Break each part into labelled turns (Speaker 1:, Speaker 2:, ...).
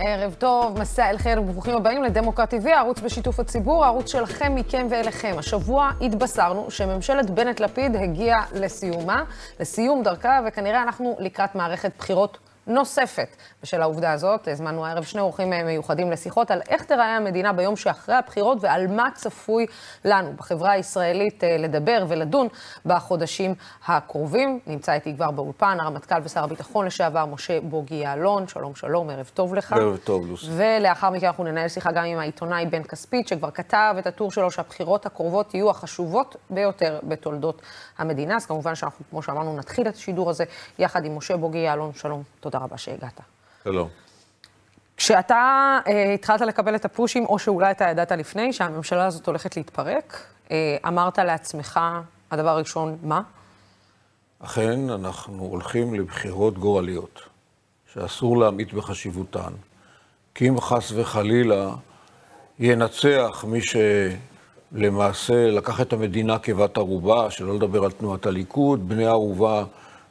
Speaker 1: ערב טוב, מסע אל חיר וברוכים הבאים לדמוקרט TV, הערוץ בשיתוף הציבור, הערוץ שלכם, מכם ואליכם. השבוע התבשרנו שממשלת בנט-לפיד הגיעה לסיומה, לסיום דרכה, וכנראה אנחנו לקראת מערכת בחירות נוספת. בשל העובדה הזאת, הזמנו הערב שני אורחים מיוחדים לשיחות על איך תיראה המדינה ביום שאחרי הבחירות ועל מה צפוי לנו בחברה הישראלית אה, לדבר ולדון בחודשים הקרובים. נמצא איתי כבר באולפן הרמטכ"ל ושר הביטחון לשעבר, משה בוגי יעלון. שלום, שלום, ערב טוב לך.
Speaker 2: ערב טוב, לוסי.
Speaker 1: ולאחר מכן אנחנו ננהל שיחה גם עם העיתונאי בן כספית, שכבר כתב את הטור שלו שהבחירות הקרובות יהיו החשובות ביותר בתולדות המדינה. אז כמובן שאנחנו, כמו שאמרנו, נתחיל את השידור הזה יחד עם משה בוגי יעלון. שלום, תודה תודה רבה שהגעת.
Speaker 2: שלום.
Speaker 1: כשאתה אה, התחלת לקבל את הפושים, או שאולי אתה ידעת לפני, שהממשלה הזאת הולכת להתפרק, אה, אמרת לעצמך, הדבר הראשון, מה?
Speaker 2: אכן, אנחנו הולכים לבחירות גורליות, שאסור להמעיט בחשיבותן. כי אם חס וחלילה ינצח מי שלמעשה לקח את המדינה כבת ערובה, שלא לדבר על תנועת הליכוד, בני ערובה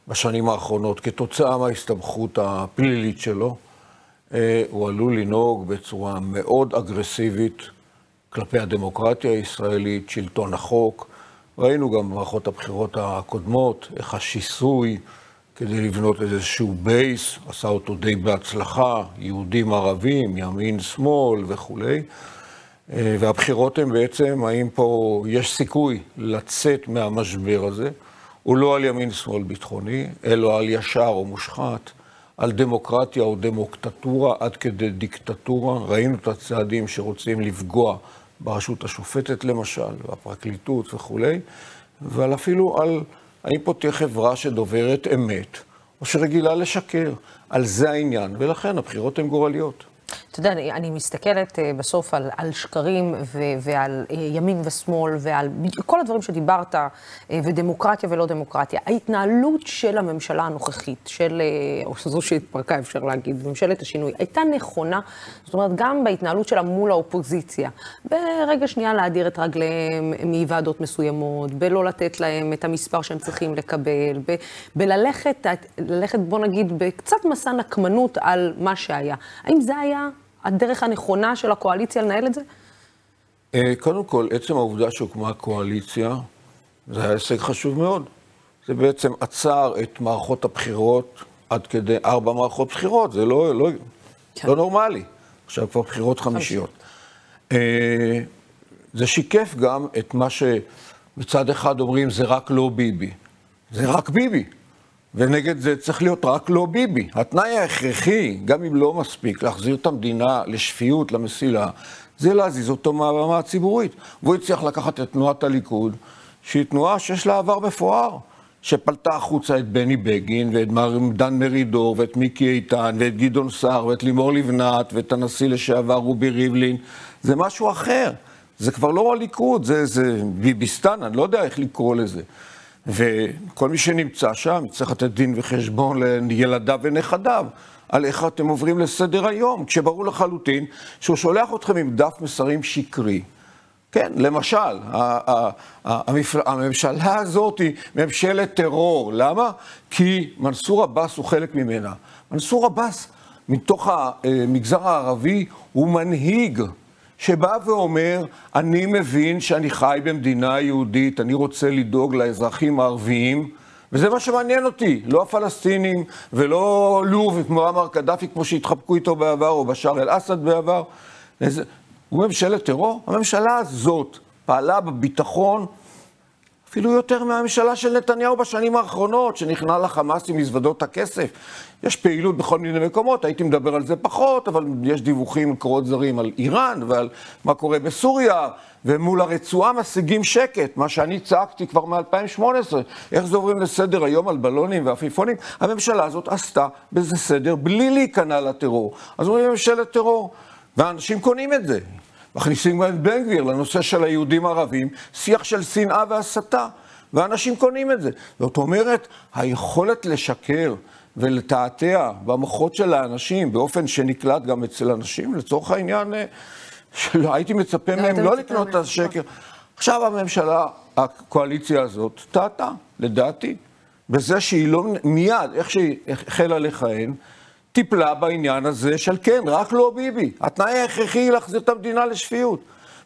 Speaker 2: בשנים האחרונות כתוצאה מההסתבכות הפלילית שלו, אה, הוא עלול לנהוג בצורה מאוד אגרסיבית כלפי הדמוקרטיה הישראלית, שלטון החוק. ראינו גם במערכות הבחירות הקודמות איך השיסוי כדי לבנות איזשהו בייס, עשה אותו די בהצלחה, יהודים ערבים, ימין שמאל וכולי. אה, והבחירות הן בעצם, האם פה יש סיכוי לצאת מהמשבר הזה? הוא לא על ימין-שמאל ביטחוני, אלא על ישר או מושחת, על דמוקרטיה או דמוקטטורה עד כדי דיקטטורה. ראינו את הצעדים שרוצים לפגוע ברשות השופטת למשל, והפרקליטות וכולי, ועל אפילו על האם פה תהיה חברה שדוברת אמת, או שרגילה לשקר. על זה העניין, ולכן הבחירות הן גורליות.
Speaker 1: אתה יודע, אני, אני מסתכלת uh, בסוף על, על שקרים ו, ועל uh, ימין ושמאל ועל כל הדברים שדיברת, uh, ודמוקרטיה ולא דמוקרטיה. ההתנהלות של הממשלה הנוכחית, של, uh, או זו שהתפרקה, אפשר להגיד, ממשלת השינוי, הייתה נכונה, זאת אומרת, גם בהתנהלות שלה מול האופוזיציה. ברגע שנייה להדיר את רגליהם מוועדות מסוימות, בלא לתת להם את המספר שהם צריכים לקבל, ב, בללכת, ללכת, בוא נגיד, בקצת מסע נקמנות על מה שהיה. האם זה היה... הדרך הנכונה של הקואליציה לנהל את זה?
Speaker 2: אה, קודם כל, עצם העובדה שהוקמה הקואליציה, זה היה הישג חשוב מאוד. זה בעצם עצר את מערכות הבחירות עד כדי ארבע מערכות בחירות, זה לא, לא, כן. לא נורמלי. עכשיו כבר בחירות חמישיות. אה, זה שיקף גם את מה שמצד אחד אומרים, זה רק לא ביבי. זה רק ביבי. ונגד זה צריך להיות רק לא ביבי. התנאי ההכרחי, גם אם לא מספיק, להחזיר את המדינה לשפיות, למסילה, זה להזיז אותו מהרמה הציבורית. והוא הצליח לקחת את תנועת הליכוד, שהיא תנועה שיש לה עבר מפואר, שפלטה החוצה את בני בגין, ואת מר דן מרידור, ואת מיקי איתן, ואת גדעון סער, ואת לימור לבנת, ואת הנשיא לשעבר רובי ריבלין. זה משהו אחר. זה כבר לא הליכוד, זה, זה ביביסטן, אני לא יודע איך לקרוא לזה. וכל מי שנמצא שם צריך לתת דין וחשבון לילדיו ונכדיו על איך אתם עוברים לסדר היום, כשברור לחלוטין שהוא שולח אתכם עם דף מסרים שקרי. כן, למשל, הממשלה הזאת היא ממשלת טרור. למה? כי מנסור עבאס הוא חלק ממנה. מנסור עבאס, מתוך המגזר הערבי, הוא מנהיג. שבא ואומר, אני מבין שאני חי במדינה יהודית, אני רוצה לדאוג לאזרחים הערביים, וזה מה שמעניין אותי, לא הפלסטינים ולא לוב מועמר קדאפי כמו שהתחבקו איתו בעבר, או בשאר אל-אסד בעבר. איזה... הוא ממשלת טרור? הממשלה הזאת פעלה בביטחון אפילו יותר מהממשלה של נתניהו בשנים האחרונות, שנכנע לחמאס עם מזוודות הכסף. יש פעילות בכל מיני מקומות, הייתי מדבר על זה פחות, אבל יש דיווחים מקורות זרים על איראן ועל מה קורה בסוריה, ומול הרצועה משיגים שקט, מה שאני צעקתי כבר מ-2018, איך זה עוברים לסדר היום על בלונים ועפיפונים? הממשלה הזאת עשתה בזה סדר בלי להיכנע לטרור. אז אומרים ממשלת טרור, ואנשים קונים את זה. מכניסים גם את בן גביר לנושא של היהודים הערבים, שיח של שנאה והסתה, ואנשים קונים את זה. זאת אומרת, היכולת לשקר ולתעתע במוחות של האנשים באופן שנקלט גם אצל אנשים, לצורך העניין, אה, שלא הייתי מצפה מהם לא לקנות את השקר. עכשיו הממשלה, הקואליציה הזאת, טעתה, לדעתי, בזה שהיא לא, מיד, איך שהיא החלה לכהן, טיפלה בעניין הזה של כן, רק לא ביבי. התנאי ההכרחי להחזיר את המדינה לשפיות.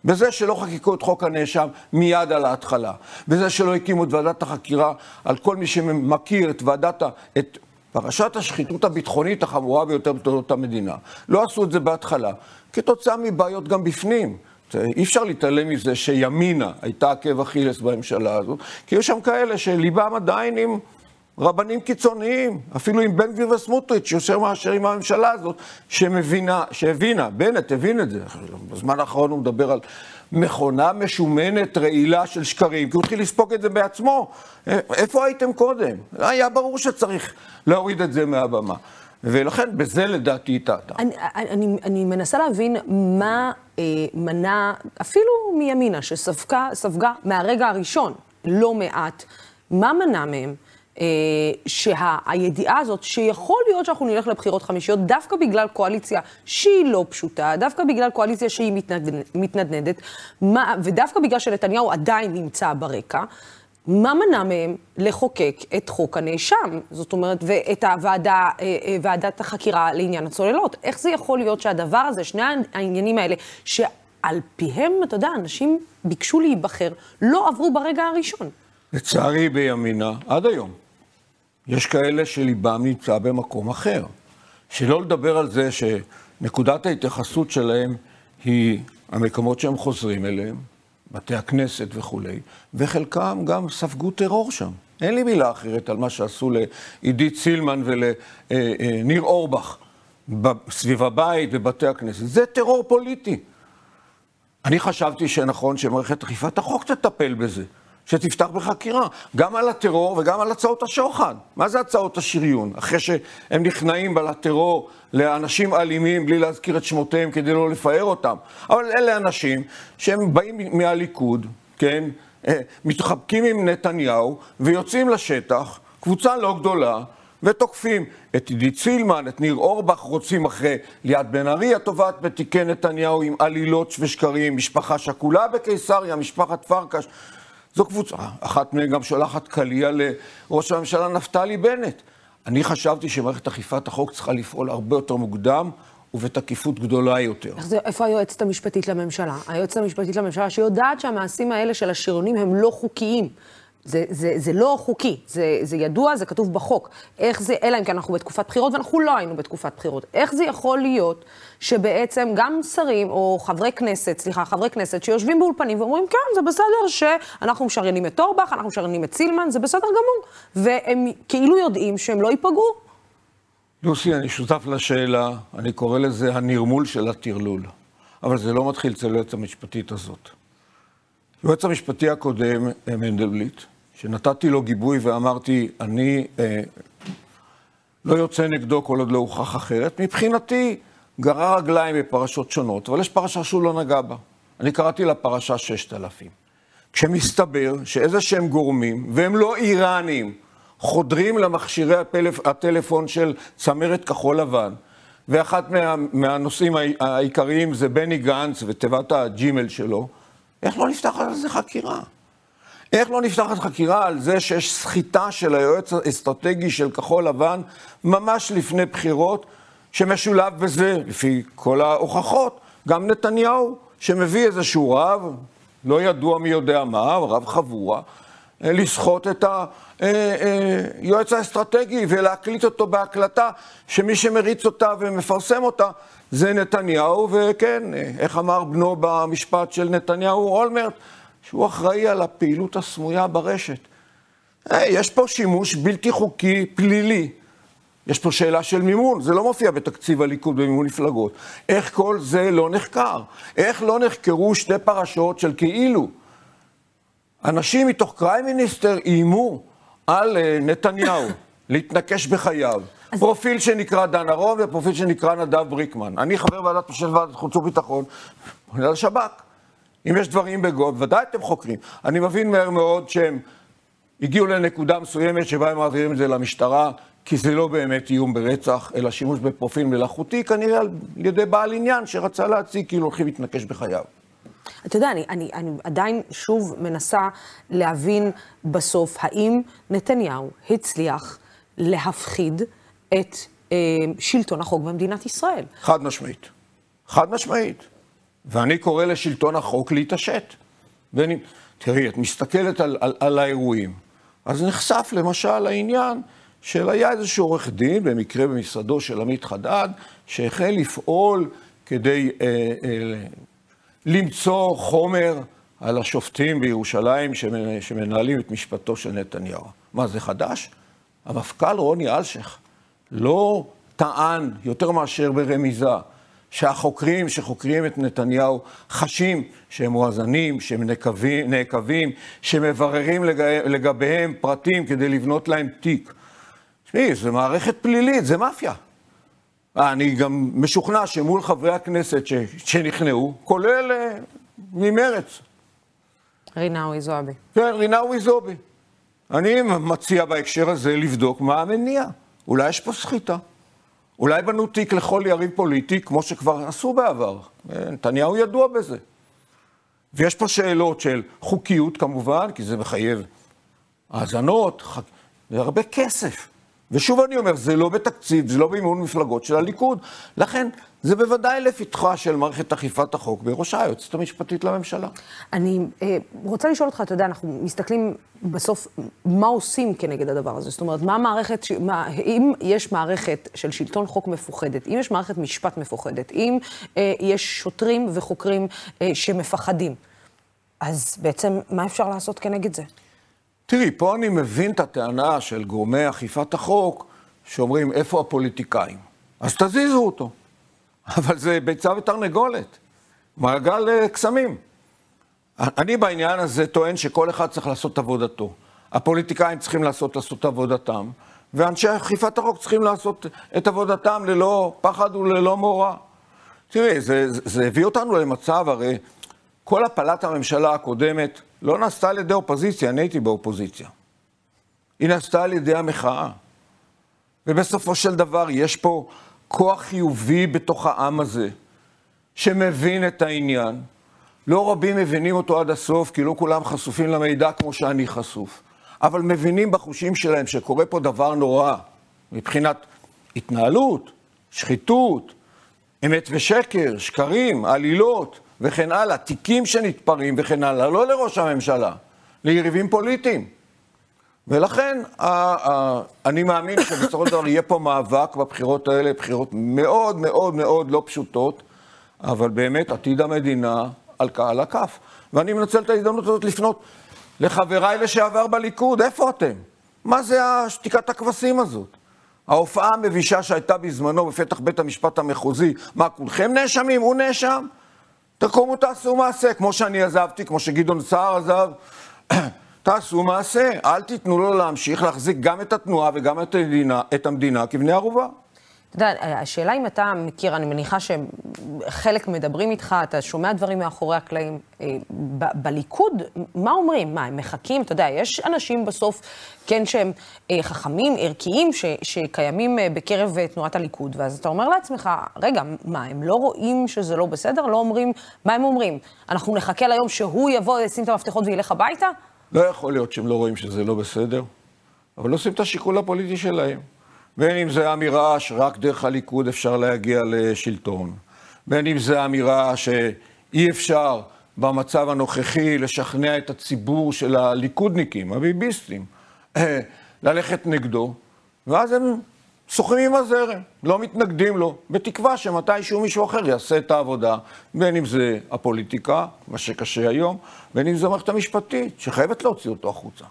Speaker 2: בזה שלא חקקו את חוק הנאשם מיד על ההתחלה. בזה שלא הקימו את ועדת החקירה על כל מי שמכיר את ועדת ה... את פרשת השחיתות הביטחונית החמורה ביותר בתולדות המדינה. לא עשו את זה בהתחלה, כתוצאה מבעיות גם בפנים. אי אפשר להתעלם מזה שימינה הייתה עקב אכילס בממשלה הזאת, כי יש שם כאלה שליבם עדיין עם רבנים קיצוניים, אפילו עם בן גביר וסמוטריץ', יותר מאשר עם הממשלה הזאת, שמבינה, שהבינה, בנט הבין את זה. בזמן האחרון הוא מדבר על מכונה משומנת, רעילה של שקרים, כי הוא התחיל לספוג את זה בעצמו. איפה הייתם קודם? היה ברור שצריך להוריד את זה מהבמה. ולכן בזה לדעתי טעתה.
Speaker 1: אני, אני, אני מנסה להבין מה אה, מנע, אפילו מימינה, שספגה מהרגע הראשון לא מעט, מה מנע מהם? אה, שהידיעה הזאת, שיכול להיות שאנחנו נלך לבחירות חמישיות דווקא בגלל קואליציה שהיא לא פשוטה, דווקא בגלל קואליציה שהיא מתנדנד, מתנדנדת, מה, ודווקא בגלל שנתניהו עדיין נמצא ברקע, מה מנע מהם לחוקק את חוק הנאשם? זאת אומרת, ואת הוועדה, אה, אה, ועדת החקירה לעניין הצוללות. איך זה יכול להיות שהדבר הזה, שני העניינים האלה, שעל פיהם, אתה יודע, אנשים ביקשו להיבחר, לא עברו ברגע הראשון?
Speaker 2: לצערי בימינה, עד היום, יש כאלה שליבם נמצא במקום אחר. שלא לדבר על זה שנקודת ההתייחסות שלהם היא המקומות שהם חוזרים אליהם, בתי הכנסת וכולי, וחלקם גם ספגו טרור שם. אין לי מילה אחרת על מה שעשו לעידית סילמן ולניר אורבך סביב הבית, בבתי הכנסת. זה טרור פוליטי. אני חשבתי שנכון שמערכת אכיפת החוק תטפל בזה. שתפתח בחקירה, גם על הטרור וגם על הצעות השוחד. מה זה הצעות השריון? אחרי שהם נכנעים לטרור לאנשים אלימים בלי להזכיר את שמותיהם כדי לא לפאר אותם. אבל אלה אנשים שהם באים מהליכוד, כן, אה, מתחבקים עם נתניהו ויוצאים לשטח, קבוצה לא גדולה, ותוקפים את עידית סילמן, את ניר אורבך, רוצים אחרי ליאת בן ארי, התובעת בתיקי נתניהו עם עלילות ושקרים, משפחה שכולה בקיסריה, משפחת פרקש. זו קבוצה, אחת מהן גם שולחת קליע לראש הממשלה נפתלי בנט. אני חשבתי שמערכת אכיפת החוק צריכה לפעול הרבה יותר מוקדם ובתקיפות גדולה יותר.
Speaker 1: זה, איפה היועצת המשפטית לממשלה? היועצת המשפטית לממשלה שיודעת שהמעשים האלה של השריונים הם לא חוקיים. זה, זה, זה לא חוקי, זה, זה ידוע, זה כתוב בחוק. איך זה, אלא אם כן אנחנו בתקופת בחירות, ואנחנו לא היינו בתקופת בחירות. איך זה יכול להיות שבעצם גם שרים, או חברי כנסת, סליחה, חברי כנסת, שיושבים באולפנים ואומרים, כן, זה בסדר שאנחנו משריינים את אורבך, אנחנו משריינים את סילמן, זה בסדר גמור. והם כאילו יודעים שהם לא ייפגעו.
Speaker 2: לוסי, אני שותף לשאלה, אני קורא לזה הנרמול של הטרלול. אבל זה לא מתחיל אצל היועצת המשפטית הזאת. היועץ המשפטי הקודם, מנדלבליט, שנתתי לו גיבוי ואמרתי, אני אה, לא יוצא נגדו כל עוד לא הוכח אחרת, מבחינתי גרר רגליים בפרשות שונות, אבל יש פרשה שהוא לא נגע בה. אני קראתי לה פרשה 6000. כשמסתבר שאיזה שהם גורמים, והם לא איראנים, חודרים למכשירי הפלפ... הטלפון של צמרת כחול לבן, ואחת מה... מהנושאים העיקריים זה בני גנץ ותיבת הג'ימל שלו, איך לא נפתחת על זה חקירה? איך לא נפתחת חקירה על זה שיש סחיטה של היועץ האסטרטגי של כחול לבן ממש לפני בחירות, שמשולב בזה, לפי כל ההוכחות, גם נתניהו, שמביא איזשהו רב, לא ידוע מי יודע מה, רב חבורה, אה, לסחוט את היועץ אה, אה, האסטרטגי ולהקליט אותו בהקלטה, שמי שמריץ אותה ומפרסם אותה זה נתניהו, וכן, איך אמר בנו במשפט של נתניהו אולמרט? שהוא אחראי על הפעילות הסמויה ברשת. יש פה שימוש בלתי חוקי פלילי. יש פה שאלה של מימון, זה לא מופיע בתקציב הליכוד במימון מפלגות. איך כל זה לא נחקר? איך לא נחקרו שתי פרשות של כאילו? אנשים מתוך קריים מיניסטר איימו על אה, נתניהו להתנקש בחייו. אז... פרופיל שנקרא דן ארום ופרופיל שנקרא נדב בריקמן. אני חבר ועדת משל ועדת חוץ וביטחון, על השב"כ. אם יש דברים בגו, ודאי אתם חוקרים. אני מבין מהר מאוד שהם הגיעו לנקודה מסוימת שבה הם מעבירים את זה למשטרה, כי זה לא באמת איום ברצח, אלא שימוש בפרופיל מלאכותי, כנראה על ידי בעל עניין שרצה להציג כאילו הולכים להתנקש בחייו.
Speaker 1: אתה יודע, אני, אני, אני עדיין שוב מנסה להבין בסוף, האם נתניהו הצליח להפחיד את אה, שלטון החוק במדינת ישראל.
Speaker 2: חד משמעית. חד משמעית. ואני קורא לשלטון החוק להתעשת. ואני, תראי, את מסתכלת על, על, על האירועים, אז נחשף למשל העניין של היה איזשהו עורך דין, במקרה במשרדו של עמית חדד, שהחל לפעול כדי אה, אה, למצוא חומר על השופטים בירושלים שמנהלים את משפטו של נתניהו. מה, זה חדש? המפכ"ל רוני אלשיך לא טען יותר מאשר ברמיזה שהחוקרים שחוקרים את נתניהו חשים שהם מואזנים, שהם נעקבים, נעקבים שמבררים לגביהם פרטים כדי לבנות להם תיק. תשמעי, זו מערכת פלילית, זה מאפיה. אני גם משוכנע שמול חברי הכנסת ש... שנכנעו, כולל uh, ממרץ.
Speaker 1: רינאוי זועבי.
Speaker 2: כן, רינאוי זועבי. אני מציע בהקשר הזה לבדוק מה המניע. אולי יש פה סחיטה. אולי בנו תיק לכל יריב פוליטי, כמו שכבר עשו בעבר. נתניהו ידוע בזה. ויש פה שאלות של חוקיות כמובן, כי זה מחייב האזנות, ח... והרבה כסף. ושוב אני אומר, זה לא בתקציב, זה לא במימון מפלגות של הליכוד. לכן, זה בוודאי לפתחה של מערכת אכיפת החוק, בראשה היועצת המשפטית לממשלה.
Speaker 1: אני אה, רוצה לשאול אותך, אתה יודע, אנחנו מסתכלים בסוף, מה עושים כנגד הדבר הזה? זאת אומרת, מה המערכת, מה, אם יש מערכת של שלטון חוק מפוחדת, אם יש מערכת משפט מפוחדת, אם אה, יש שוטרים וחוקרים אה, שמפחדים, אז בעצם מה אפשר לעשות כנגד זה?
Speaker 2: תראי, פה אני מבין את הטענה של גורמי אכיפת החוק, שאומרים, איפה הפוליטיקאים? אז תזיזו אותו. אבל זה ביצה ותרנגולת, מעגל אה, קסמים. אני בעניין הזה טוען שכל אחד צריך לעשות עבודתו. הפוליטיקאים צריכים לעשות, לעשות עבודתם, ואנשי אכיפת החוק צריכים לעשות את עבודתם ללא פחד וללא מורא. תראי, זה, זה הביא אותנו למצב, הרי כל הפלת הממשלה הקודמת לא נעשתה על ידי אופוזיציה, אני הייתי באופוזיציה. היא נעשתה על ידי המחאה. ובסופו של דבר יש פה כוח חיובי בתוך העם הזה, שמבין את העניין. לא רבים מבינים אותו עד הסוף, כי לא כולם חשופים למידע כמו שאני חשוף. אבל מבינים בחושים שלהם שקורה פה דבר נורא, מבחינת התנהלות, שחיתות, אמת ושקר, שקרים, עלילות. וכן הלאה, תיקים שנתפרים וכן הלאה, לא לראש הממשלה, ליריבים פוליטיים. ולכן אני מאמין שבסופו של דבר יהיה פה מאבק בבחירות האלה, בחירות מאוד מאוד מאוד לא פשוטות, אבל באמת עתיד המדינה על קהל הכף. ואני מנצל את ההזדמנות הזאת לפנות לחבריי לשעבר בליכוד, איפה אתם? מה זה שתיקת הכבשים הזאת? ההופעה המבישה שהייתה בזמנו בפתח בית המשפט המחוזי, מה, כולכם נאשמים? הוא נאשם? תקומו תעשו מעשה, כמו שאני עזבתי, כמו שגדעון סער עזב, תעשו מעשה, אל תיתנו לו להמשיך להחזיק גם את התנועה וגם את המדינה, את המדינה כבני ערובה.
Speaker 1: אתה יודע, השאלה אם אתה מכיר, אני מניחה שחלק מדברים איתך, אתה שומע דברים מאחורי הקלעים. אה, ב- בליכוד, מה אומרים? מה, הם מחכים? אתה יודע, יש אנשים בסוף, כן, שהם אה, חכמים, ערכיים, ש- שקיימים אה, בקרב תנועת הליכוד, ואז אתה אומר לעצמך, רגע, מה, הם לא רואים שזה לא בסדר? לא אומרים, מה הם אומרים? אנחנו נחכה ליום שהוא יבוא, ישים את המפתחות וילך הביתה?
Speaker 2: לא יכול להיות שהם לא רואים שזה לא בסדר, אבל לא עושים את השיקול הפוליטי שלהם. בין אם זה אמירה שרק דרך הליכוד אפשר להגיע לשלטון, בין אם זה אמירה שאי אפשר במצב הנוכחי לשכנע את הציבור של הליכודניקים, הביביסטים, ללכת נגדו, ואז הם שוחים עם הזרם, לא מתנגדים לו, בתקווה שמתישהו מישהו אחר יעשה את העבודה, בין אם זה הפוליטיקה, מה שקשה היום, בין אם זה המערכת המשפטית, שחייבת להוציא אותו החוצה.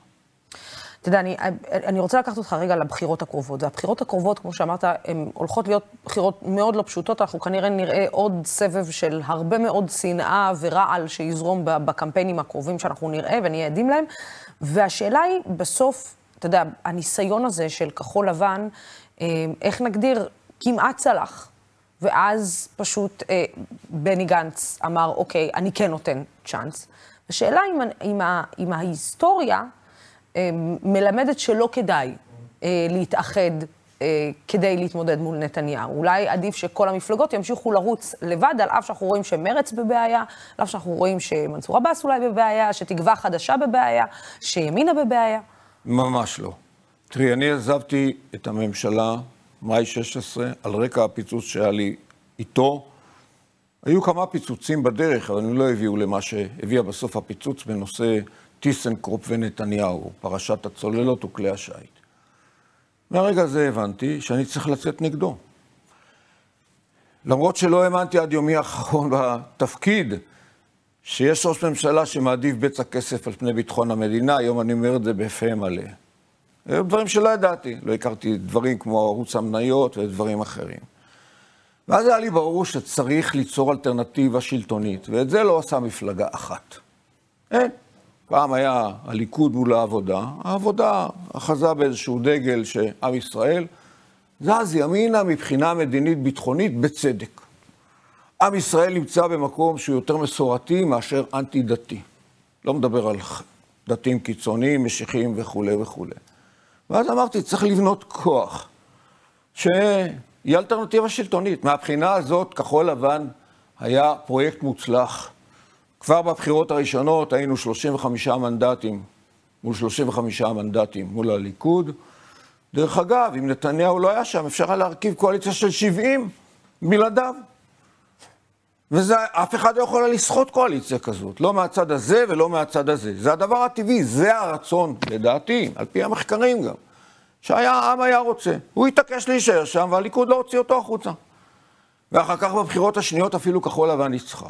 Speaker 1: אתה יודע, אני, אני רוצה לקחת אותך רגע לבחירות הקרובות. והבחירות הקרובות, כמו שאמרת, הן הולכות להיות בחירות מאוד לא פשוטות. אנחנו כנראה נראה עוד סבב של הרבה מאוד שנאה ורעל שיזרום בקמפיינים הקרובים שאנחנו נראה ונהיה עדים להם. והשאלה היא, בסוף, אתה יודע, הניסיון הזה של כחול לבן, אה, איך נגדיר, כמעט צלח. ואז פשוט אה, בני גנץ אמר, אוקיי, אני כן נותן צ'אנס. השאלה אם, אם, אם ההיסטוריה... אה, מלמדת שלא כדאי אה, להתאחד אה, כדי להתמודד מול נתניהו. אולי עדיף שכל המפלגות ימשיכו לרוץ לבד, על אף שאנחנו רואים שמרץ בבעיה, על אף שאנחנו רואים שמנסור עבאס אולי בבעיה, שתקווה חדשה בבעיה, שימינה בבעיה.
Speaker 2: ממש לא. תראי, אני עזבתי את הממשלה מאי 16, על רקע הפיצוץ שהיה לי איתו. היו כמה פיצוצים בדרך, אבל הם לא הביאו למה שהביאה בסוף הפיצוץ בנושא טיסנקרופ ונתניהו, פרשת הצוללות וכלי השיט. מהרגע הזה הבנתי שאני צריך לצאת נגדו. למרות שלא האמנתי עד יומי האחרון בתפקיד, שיש ראש ממשלה שמעדיף בצע כסף על פני ביטחון המדינה, היום אני אומר את זה בפה מלא. היו דברים שלא ידעתי, לא הכרתי דברים כמו ערוץ המניות ודברים אחרים. ואז היה לי ברור שצריך ליצור אלטרנטיבה שלטונית, ואת זה לא עושה מפלגה אחת. אין. פעם היה הליכוד מול העבודה, העבודה אחזה באיזשהו דגל שעם ישראל זז ימינה מבחינה מדינית-ביטחונית בצדק. עם ישראל נמצא במקום שהוא יותר מסורתי מאשר אנטי-דתי. לא מדבר על דתיים קיצוניים, משיחיים וכולי וכולי. ואז אמרתי, צריך לבנות כוח, שיהיה אלטרנטיבה שלטונית. מהבחינה הזאת, כחול לבן היה פרויקט מוצלח. כבר בבחירות הראשונות היינו 35 מנדטים מול 35 מנדטים מול הליכוד. דרך אגב, אם נתניהו לא היה שם, אפשר היה להרכיב קואליציה של 70 בלעדיו. ואף אחד לא יכול לסחוט קואליציה כזאת, לא מהצד הזה ולא מהצד הזה. זה הדבר הטבעי, זה הרצון, לדעתי, על פי המחקרים גם, שהעם היה רוצה. הוא התעקש להישאר שם, והליכוד לא הוציא אותו החוצה. ואחר כך בבחירות השניות אפילו כחול לבן ניצחה.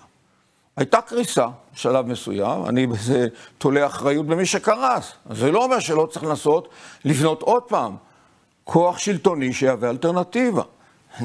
Speaker 2: הייתה קריסה בשלב מסוים, אני בזה תולה אחריות במי שקרס. זה לא אומר שלא צריך לנסות לבנות עוד פעם כוח שלטוני שיהווה אלטרנטיבה.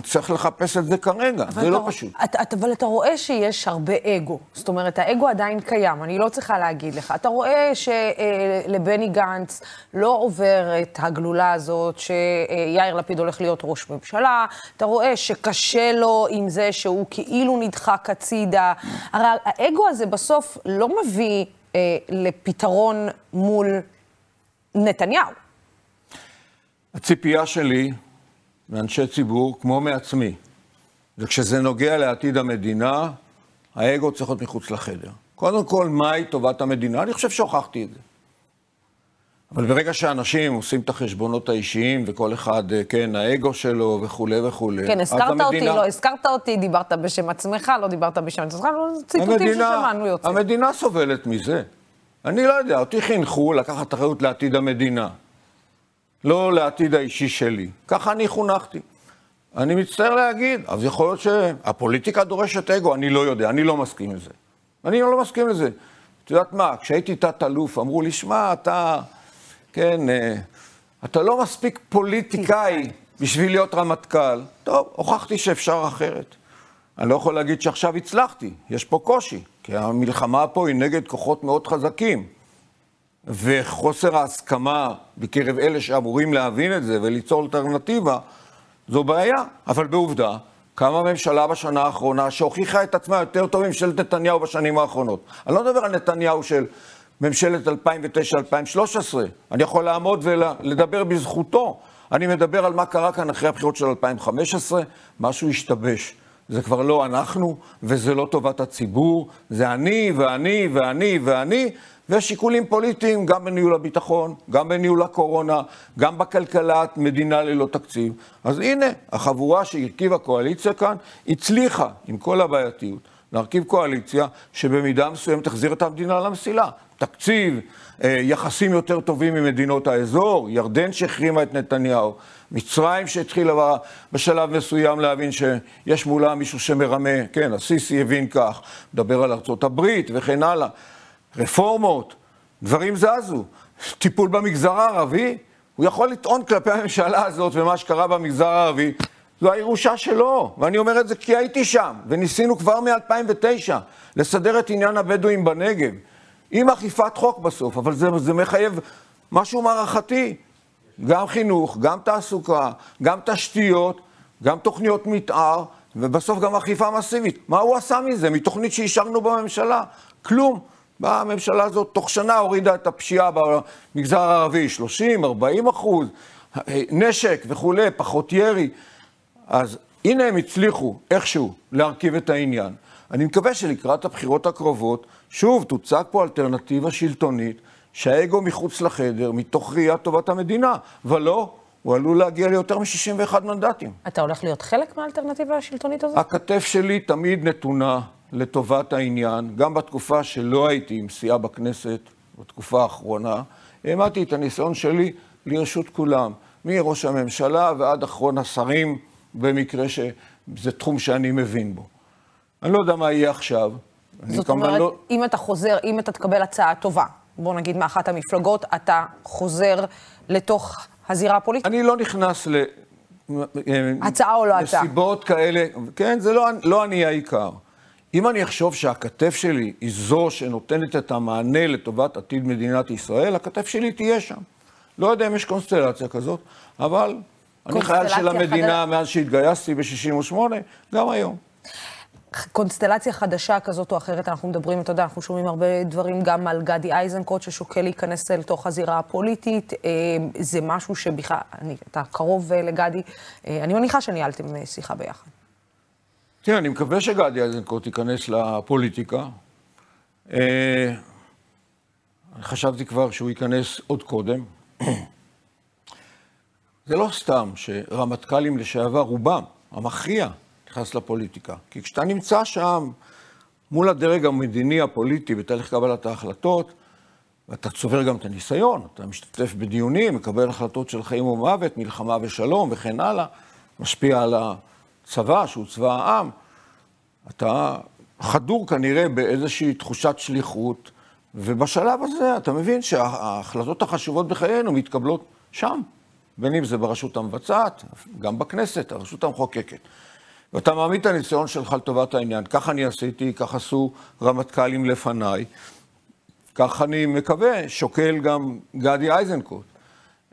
Speaker 2: צריך לחפש את זה כרגע, זה לא פשוט.
Speaker 1: אתה, אתה, אבל אתה רואה שיש הרבה אגו. זאת אומרת, האגו עדיין קיים, אני לא צריכה להגיד לך. אתה רואה שלבני גנץ לא עובר את הגלולה הזאת, שיאיר לפיד הולך להיות ראש ממשלה, אתה רואה שקשה לו עם זה שהוא כאילו נדחק הצידה. הרי האגו הזה בסוף לא מביא אה, לפתרון מול נתניהו.
Speaker 2: הציפייה שלי מאנשי ציבור, כמו מעצמי. וכשזה נוגע לעתיד המדינה, האגו צריך להיות מחוץ לחדר. קודם כל, מהי טובת המדינה? אני חושב שהוכחתי את זה. אבל ברגע שאנשים עושים את החשבונות האישיים, וכל אחד, אה, כן, האגו שלו וכולי וכולי,
Speaker 1: כן, הזכרת המדינה... אותי, לא, הזכרת אותי, דיברת בשם עצמך, לא דיברת בשם עצמך, ציטוטים ששמענו יוצא.
Speaker 2: המדינה סובלת מזה. אני לא יודע, אותי חינכו לקחת אחריות לעתיד המדינה. לא לעתיד האישי שלי. ככה אני חונכתי. אני מצטער להגיד, אז יכול להיות שהפוליטיקה דורשת אגו, אני לא יודע, אני לא מסכים לזה. אני לא מסכים לזה. את יודעת מה, כשהייתי תת-אלוף, אמרו לי, שמע, אתה, כן, אה, אתה לא מספיק פוליטיקאי בשביל להיות רמטכ"ל. טוב, הוכחתי שאפשר אחרת. אני לא יכול להגיד שעכשיו הצלחתי, יש פה קושי, כי המלחמה פה היא נגד כוחות מאוד חזקים. וחוסר ההסכמה בקרב אלה שאמורים להבין את זה וליצור אלטרנטיבה, זו בעיה. אבל בעובדה, קמה ממשלה בשנה האחרונה שהוכיחה את עצמה יותר טוב מממשלת נתניהו בשנים האחרונות. אני לא מדבר על נתניהו של ממשלת 2009-2013, אני יכול לעמוד ולדבר בזכותו. אני מדבר על מה קרה כאן אחרי הבחירות של 2015, משהו השתבש. זה כבר לא אנחנו, וזה לא טובת הציבור, זה אני ואני ואני ואני, ויש שיקולים פוליטיים גם בניהול הביטחון, גם בניהול הקורונה, גם בכלכלת מדינה ללא תקציב. אז הנה, החבורה שהרכיבה קואליציה כאן הצליחה, עם כל הבעייתיות, להרכיב קואליציה שבמידה מסוימת תחזיר את המדינה למסילה. תקציב, אה, יחסים יותר טובים ממדינות האזור, ירדן שהחרימה את נתניהו, מצרים שהתחילה בשלב מסוים להבין שיש מולה מישהו שמרמה, כן, הסיסי הבין כך, מדבר על ארצות הברית וכן הלאה. רפורמות, דברים זזו. טיפול במגזר הערבי, הוא יכול לטעון כלפי הממשלה הזאת ומה שקרה במגזר הערבי, זו הירושה שלו, ואני אומר את זה כי הייתי שם, וניסינו כבר מ-2009 לסדר את עניין הבדואים בנגב, עם אכיפת חוק בסוף, אבל זה, זה מחייב משהו מערכתי, גם חינוך, גם תעסוקה, גם תשתיות, גם תוכניות מתאר, ובסוף גם אכיפה מסיבית. מה הוא עשה מזה? מתוכנית שאישרנו בממשלה? כלום. באה הממשלה הזאת, תוך שנה הורידה את הפשיעה במגזר הערבי, 30, 40 אחוז, נשק וכולי, פחות ירי. אז הנה הם הצליחו איכשהו להרכיב את העניין. אני מקווה שלקראת הבחירות הקרובות, שוב, תוצג פה אלטרנטיבה שלטונית, שהאגו מחוץ לחדר, מתוך ראיית טובת המדינה, ולא הוא עלול להגיע ליותר מ-61 מנדטים.
Speaker 1: אתה הולך להיות חלק מהאלטרנטיבה השלטונית הזאת?
Speaker 2: הכתף שלי תמיד נתונה לטובת העניין, גם בתקופה שלא הייתי עם סיעה בכנסת, בתקופה האחרונה, העמדתי את הניסיון שלי לרשות כולם, מראש הממשלה ועד אחרון השרים, במקרה שזה תחום שאני מבין בו. אני לא יודע מה יהיה עכשיו.
Speaker 1: זאת אומרת, לא... אם אתה חוזר, אם אתה תקבל הצעה טובה, בוא נגיד מאחת המפלגות, אתה חוזר לתוך הזירה הפוליטית?
Speaker 2: אני לא נכנס ל...
Speaker 1: הצעה או לא הצעה?
Speaker 2: נסיבות כאלה, כן, זה לא, לא אני העיקר. אם אני אחשוב שהכתף שלי היא זו שנותנת את המענה לטובת עתיד מדינת ישראל, הכתף שלי תהיה שם. לא יודע אם יש קונסטלציה כזאת, אבל אני חייל של המדינה חדש... מאז שהתגייסתי ב-68, גם היום.
Speaker 1: קונסטלציה חדשה כזאת או אחרת, אנחנו מדברים, אתה יודע, אנחנו שומעים הרבה דברים גם על גדי איזנקוט ששוקל להיכנס לתוך הזירה הפוליטית. אה, זה משהו שבכלל, אתה קרוב אה, לגדי, אה, אני מניחה שניהלתם שיחה ביחד.
Speaker 2: תראה, אני מקווה שגדי איזנקוט ייכנס לפוליטיקה. חשבתי כבר שהוא ייכנס עוד קודם. זה לא סתם שרמטכ"לים לשעבר, רובם, המכריע, נכנס לפוליטיקה. כי כשאתה נמצא שם מול הדרג המדיני הפוליטי בתהליך קבלת ההחלטות, ואתה צובר גם את הניסיון, אתה משתתף בדיונים, מקבל החלטות של חיים ומוות, מלחמה ושלום וכן הלאה, משפיע על הצבא, שהוא צבא העם, אתה חדור כנראה באיזושהי תחושת שליחות, ובשלב הזה אתה מבין שההחלטות החשובות בחיינו מתקבלות שם, בין אם זה ברשות המבצעת, גם בכנסת, הרשות המחוקקת. ואתה מעמיד את הניסיון שלך לטובת העניין. כך אני עשיתי, כך עשו רמטכ"לים לפניי. כך אני מקווה, שוקל גם גדי איזנקוט.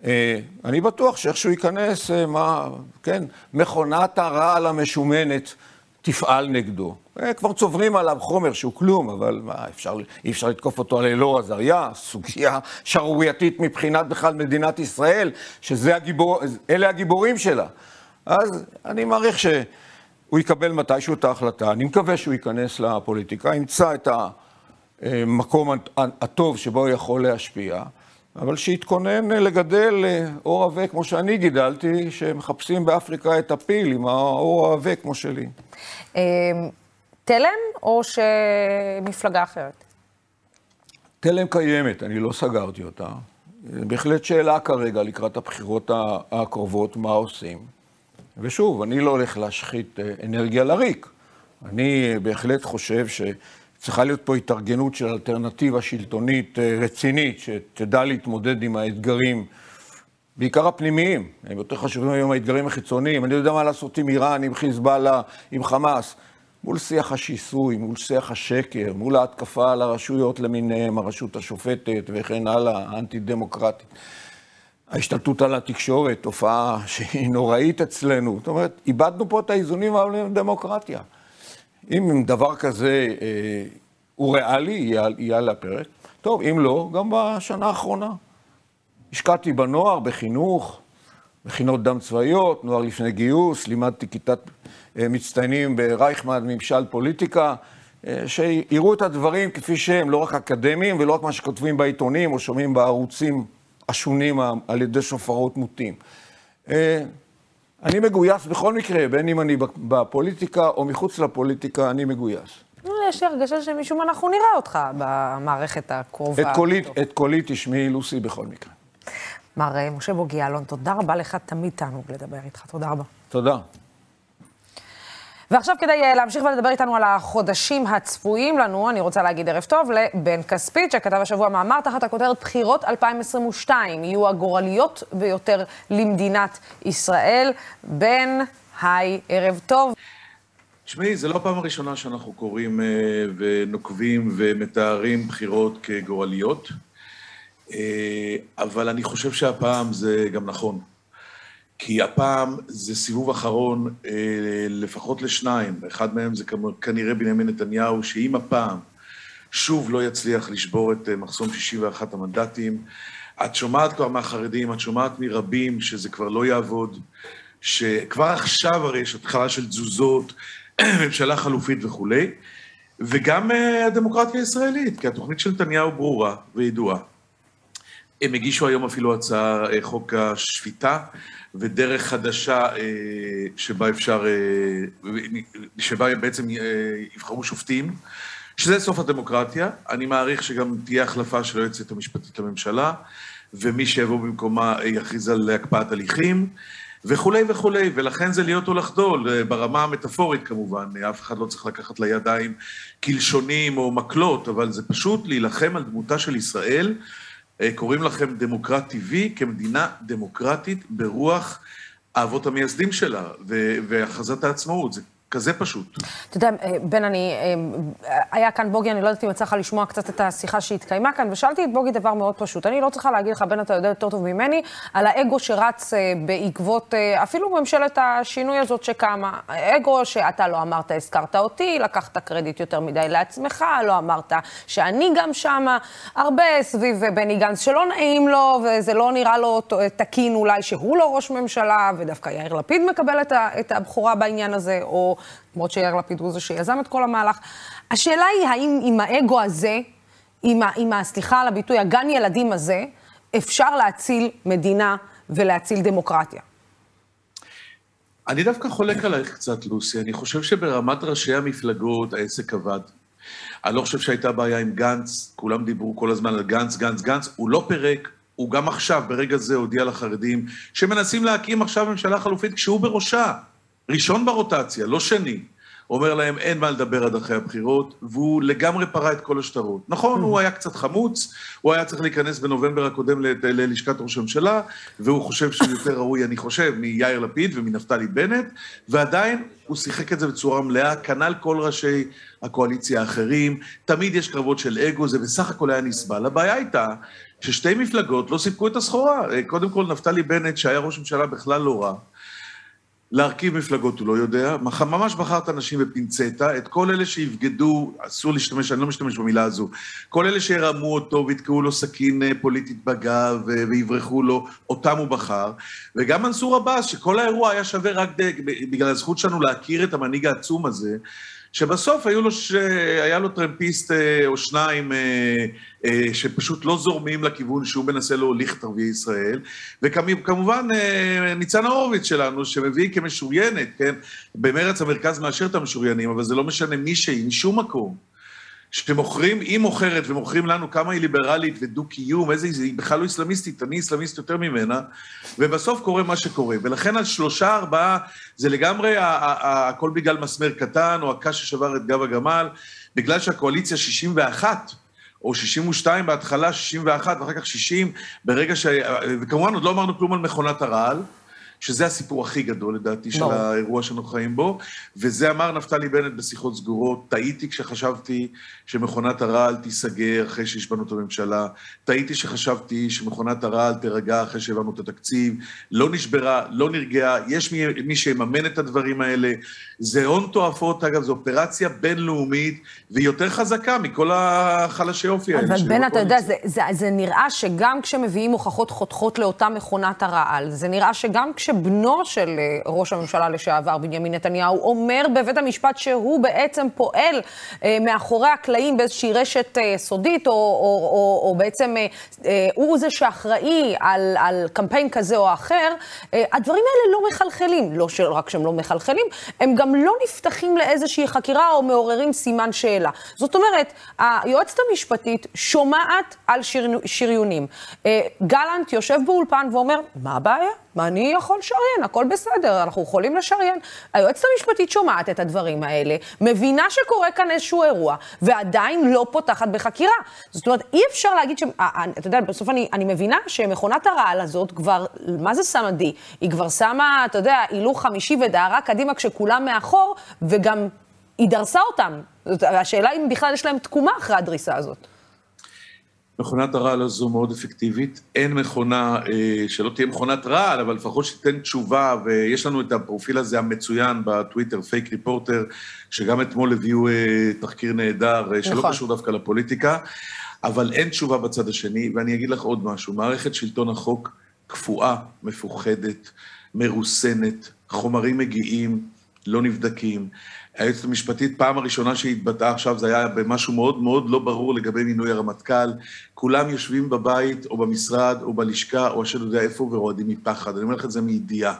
Speaker 2: אה, אני בטוח שאיכשהו ייכנס, אה, מה, כן, מכונת הרעל המשומנת תפעל נגדו. אה, כבר צוברים עליו חומר שהוא כלום, אבל מה, אפשר, אי אפשר לתקוף אותו על אלאור עזריה, סוגיה שערורייתית מבחינת בכלל מדינת ישראל, שאלה הגיבור, הגיבורים שלה. אז אני מעריך ש... הוא יקבל מתישהו את ההחלטה. אני מקווה שהוא ייכנס לפוליטיקה, ימצא את המקום הטוב שבו הוא יכול להשפיע, אבל שיתכונן לגדל אור עבה כמו שאני גידלתי, שמחפשים באפריקה את הפיל עם האור העבה כמו שלי.
Speaker 1: אמ, תלם או שמפלגה אחרת?
Speaker 2: תלם קיימת, אני לא סגרתי אותה. בהחלט שאלה כרגע לקראת הבחירות הקרובות, מה עושים. ושוב, אני לא הולך להשחית אה, אנרגיה לריק. אני בהחלט חושב שצריכה להיות פה התארגנות של אלטרנטיבה שלטונית אה, רצינית, שתדע להתמודד עם האתגרים, בעיקר הפנימיים. הם יותר חשובים היום האתגרים החיצוניים. אני יודע מה לעשות עם איראן, עם חיזבאללה, עם חמאס. מול שיח השיסוי, מול שיח השקר, מול ההתקפה על הרשויות למיניהם, הרשות השופטת וכן הלאה, האנטי-דמוקרטית. ההשתלטות על התקשורת, תופעה שהיא נוראית אצלנו. זאת אומרת, איבדנו פה את האיזונים העולים לדמוקרטיה. אם דבר כזה אה, הוא ריאלי, יהיה, על הפרק. טוב, אם לא, גם בשנה האחרונה. השקעתי בנוער, בחינוך, מכינות דם צבאיות, נוער לפני גיוס, לימדתי כיתת אה, מצטיינים ברייכמן, ממשל פוליטיקה, אה, שיראו את הדברים כפי שהם, לא רק אקדמיים ולא רק מה שכותבים בעיתונים או שומעים בערוצים השונים על ידי שופרות מוטים. אה, אני מגויס בכל מקרה, בין אם אני בפוליטיקה או מחוץ לפוליטיקה, אני מגויס.
Speaker 1: יש לי הרגשה שמשום אנחנו נראה אותך במערכת הקרובה.
Speaker 2: את קולי, את קולי תשמעי, לוסי, בכל מקרה.
Speaker 1: מר אה, משה בוגי יעלון, תודה רבה לך, תמיד תענוג לדבר איתך. תודה רבה.
Speaker 2: תודה.
Speaker 1: ועכשיו כדי אה, להמשיך ולדבר איתנו על החודשים הצפויים לנו, אני רוצה להגיד ערב טוב לבן כספית, שכתב השבוע מאמר תחת הכותרת בחירות 2022, יהיו הגורליות ביותר למדינת ישראל. בן, היי, ערב טוב.
Speaker 3: תשמעי, זו לא הפעם הראשונה שאנחנו קוראים אה, ונוקבים ומתארים בחירות כגורליות, אה, אבל אני חושב שהפעם זה גם נכון. כי הפעם זה סיבוב אחרון אה, לפחות לשניים, אחד מהם זה כנראה בנימין נתניהו, שאם הפעם שוב לא יצליח לשבור את אה, מחסום 61 המנדטים, את שומעת כבר מהחרדים, את שומעת מרבים שזה כבר לא יעבוד, שכבר עכשיו הרי יש התחלה של תזוזות, ממשלה חלופית וכולי, וגם אה, הדמוקרטיה הישראלית, כי התוכנית של נתניהו ברורה וידועה. הם הגישו היום אפילו הצעה, חוק השפיטה, ודרך חדשה שבה אפשר, שבה בעצם יבחרו שופטים, שזה סוף הדמוקרטיה. אני מעריך שגם תהיה החלפה של היועצת המשפטית לממשלה, ומי שיבוא במקומה יכריז על הקפאת הליכים. וכולי וכולי, ולכן זה להיות או לחדול, ברמה המטאפורית כמובן, אף אחד לא צריך לקחת לידיים קלשונים או מקלות, אבל זה פשוט להילחם על דמותה של ישראל. קוראים לכם דמוקרט טבעי כמדינה דמוקרטית ברוח האבות המייסדים שלה והכרזת העצמאות. זה כזה פשוט.
Speaker 1: אתה יודע, בן, אני, היה כאן בוגי, אני לא יודעת אם יצא לך לשמוע קצת את השיחה שהתקיימה כאן, ושאלתי את בוגי דבר מאוד פשוט. אני לא צריכה להגיד לך, בן, אתה יודע יותר טוב ממני, על האגו שרץ בעקבות אפילו ממשלת השינוי הזאת שקמה. אגו שאתה לא אמרת, הזכרת אותי, לקחת קרדיט יותר מדי לעצמך, לא אמרת שאני גם שמה. הרבה סביב בני גנץ שלא נעים לו, וזה לא נראה לו תקין אולי שהוא לא ראש ממשלה, ודווקא יאיר לפיד מקבל את הבכורה בעניין הזה, או... למרות שיאיר לפיד הוא זה שיזם את כל המהלך. השאלה היא, האם עם האגו הזה, עם, ה, עם ה, סליחה על הביטוי, הגן ילדים הזה, אפשר להציל מדינה ולהציל דמוקרטיה?
Speaker 3: אני דווקא חולק עלייך קצת, לוסי. אני חושב שברמת ראשי המפלגות העסק עבד. אני לא חושב שהייתה בעיה עם גנץ, כולם דיברו כל הזמן על גנץ, גנץ, גנץ, הוא לא פירק, הוא גם עכשיו, ברגע זה, הודיע לחרדים שמנסים להקים עכשיו ממשלה חלופית כשהוא בראשה. ראשון ברוטציה, לא שני. אומר להם, אין מה לדבר עד אחרי הבחירות, והוא לגמרי פרה את כל השטרות. נכון, הוא היה קצת חמוץ, הוא היה צריך להיכנס בנובמבר הקודם ללשכת ראש הממשלה, והוא חושב שהוא יותר ראוי, אני חושב, מיאיר לפיד ומנפתלי בנט, ועדיין הוא שיחק את זה בצורה מלאה, כנ"ל כל ראשי הקואליציה האחרים. תמיד יש קרבות של אגו, זה בסך הכל היה נסבל. הבעיה הייתה ששתי מפלגות לא סיפקו את הסחורה. קודם כל, נפתלי בנט, שהיה ראש ממשלה בכלל לא רע, להרכיב מפלגות הוא לא יודע, ממש בחר את האנשים בפינצטה, את כל אלה שיבגדו, אסור להשתמש, אני לא משתמש במילה הזו, כל אלה שירמו אותו ויתקעו לו סכין פוליטית בגב ויברחו לו, אותם הוא בחר. וגם מנסור עבאס, שכל האירוע היה שווה רק בגלל הזכות שלנו להכיר את המנהיג העצום הזה, שבסוף היו לו ש... היה לו טרמפיסט או שניים שפשוט לא זורמים לכיוון שהוא מנסה להוליך את ערביי ישראל, וכמובן ניצן הורוביץ שלנו, שמביא כמשוריינת, כן? במרץ המרכז מאשר את המשוריינים, אבל זה לא משנה מי שהיא, משום מקום. שמוכרים, היא מוכרת ומוכרים לנו כמה היא ליברלית ודו-קיום, איזה, היא בכלל לא אסלאמיסטית, אני אסלאמיסט יותר ממנה, ובסוף קורה מה שקורה. ולכן על שלושה, ארבעה, זה לגמרי הכל בגלל מסמר קטן, או הקש ששבר את גב הגמל, בגלל שהקואליציה 61, או 62 בהתחלה, 61, ואחר כך 60, ברגע ש... וכמובן עוד לא אמרנו כלום על מכונת הרעל. שזה הסיפור הכי גדול, לדעתי, של האירוע שאנחנו חיים בו, וזה אמר נפתלי בנט בשיחות סגורות, טעיתי כשחשבתי שמכונת הרעל תיסגר אחרי שהשבענו את הממשלה, טעיתי שחשבתי שמכונת הרעל תירגע אחרי שהעברנו את התקציב, לא נשברה, לא נרגעה, יש מי, מי שיממן את הדברים האלה, זה הון תועפות, אגב, זו אופרציה בינלאומית, והיא יותר חזקה מכל החלשי אופי האלה.
Speaker 1: אבל בן, אתה יודע, זה, זה, זה נראה שגם כשמביאים הוכחות חותכות לאותה מכונת הרעל, זה נראה שגם כש... שבנו של ראש הממשלה לשעבר, בנימין נתניהו, אומר בבית המשפט שהוא בעצם פועל אה, מאחורי הקלעים באיזושהי רשת אה, סודית, או, או, או, או בעצם אה, הוא זה שאחראי על, על קמפיין כזה או אחר, הדברים האלה לא מחלחלים. לא רק שהם לא מחלחלים, הם גם לא נפתחים לאיזושהי חקירה או מעוררים סימן שאלה. זאת אומרת, היועצת המשפטית שומעת על שריונים. גלנט יושב באולפן ואומר, מה הבעיה? מה אני יכול לשריין? הכל בסדר, אנחנו יכולים לשריין. היועצת המשפטית שומעת את הדברים האלה, מבינה שקורה כאן איזשהו אירוע, ועדיין לא פותחת בחקירה. זאת אומרת, אי אפשר להגיד ש... אתה יודע, בסוף אני, אני מבינה שמכונת הרעל הזאת כבר, מה זה שמה די? היא כבר שמה, אתה יודע, הילוך חמישי ודהרה קדימה כשכולם מאחור, וגם היא דרסה אותם. זאת, השאלה אם בכלל יש להם תקומה אחרי הדריסה הזאת.
Speaker 3: מכונת הרעל הזו מאוד אפקטיבית. אין מכונה, אה, שלא תהיה מכונת רעל, אבל לפחות שתיתן תשובה, ויש לנו את הפרופיל הזה המצוין בטוויטר, פייק ריפורטר, שגם אתמול הביאו אה, תחקיר נהדר, נכון. שלא קשור דווקא לפוליטיקה, אבל אין תשובה בצד השני, ואני אגיד לך עוד משהו, מערכת שלטון החוק קפואה, מפוחדת, מרוסנת, חומרים מגיעים, לא נבדקים. היועצת המשפטית, פעם הראשונה שהתבטאה עכשיו, זה היה במשהו מאוד מאוד לא ברור לגבי מינוי הרמטכ"ל. כולם יושבים בבית, או במשרד, או בלשכה, או השד יודע איפה, ורועדים מפחד. אני אומר לך את זה מידיעה.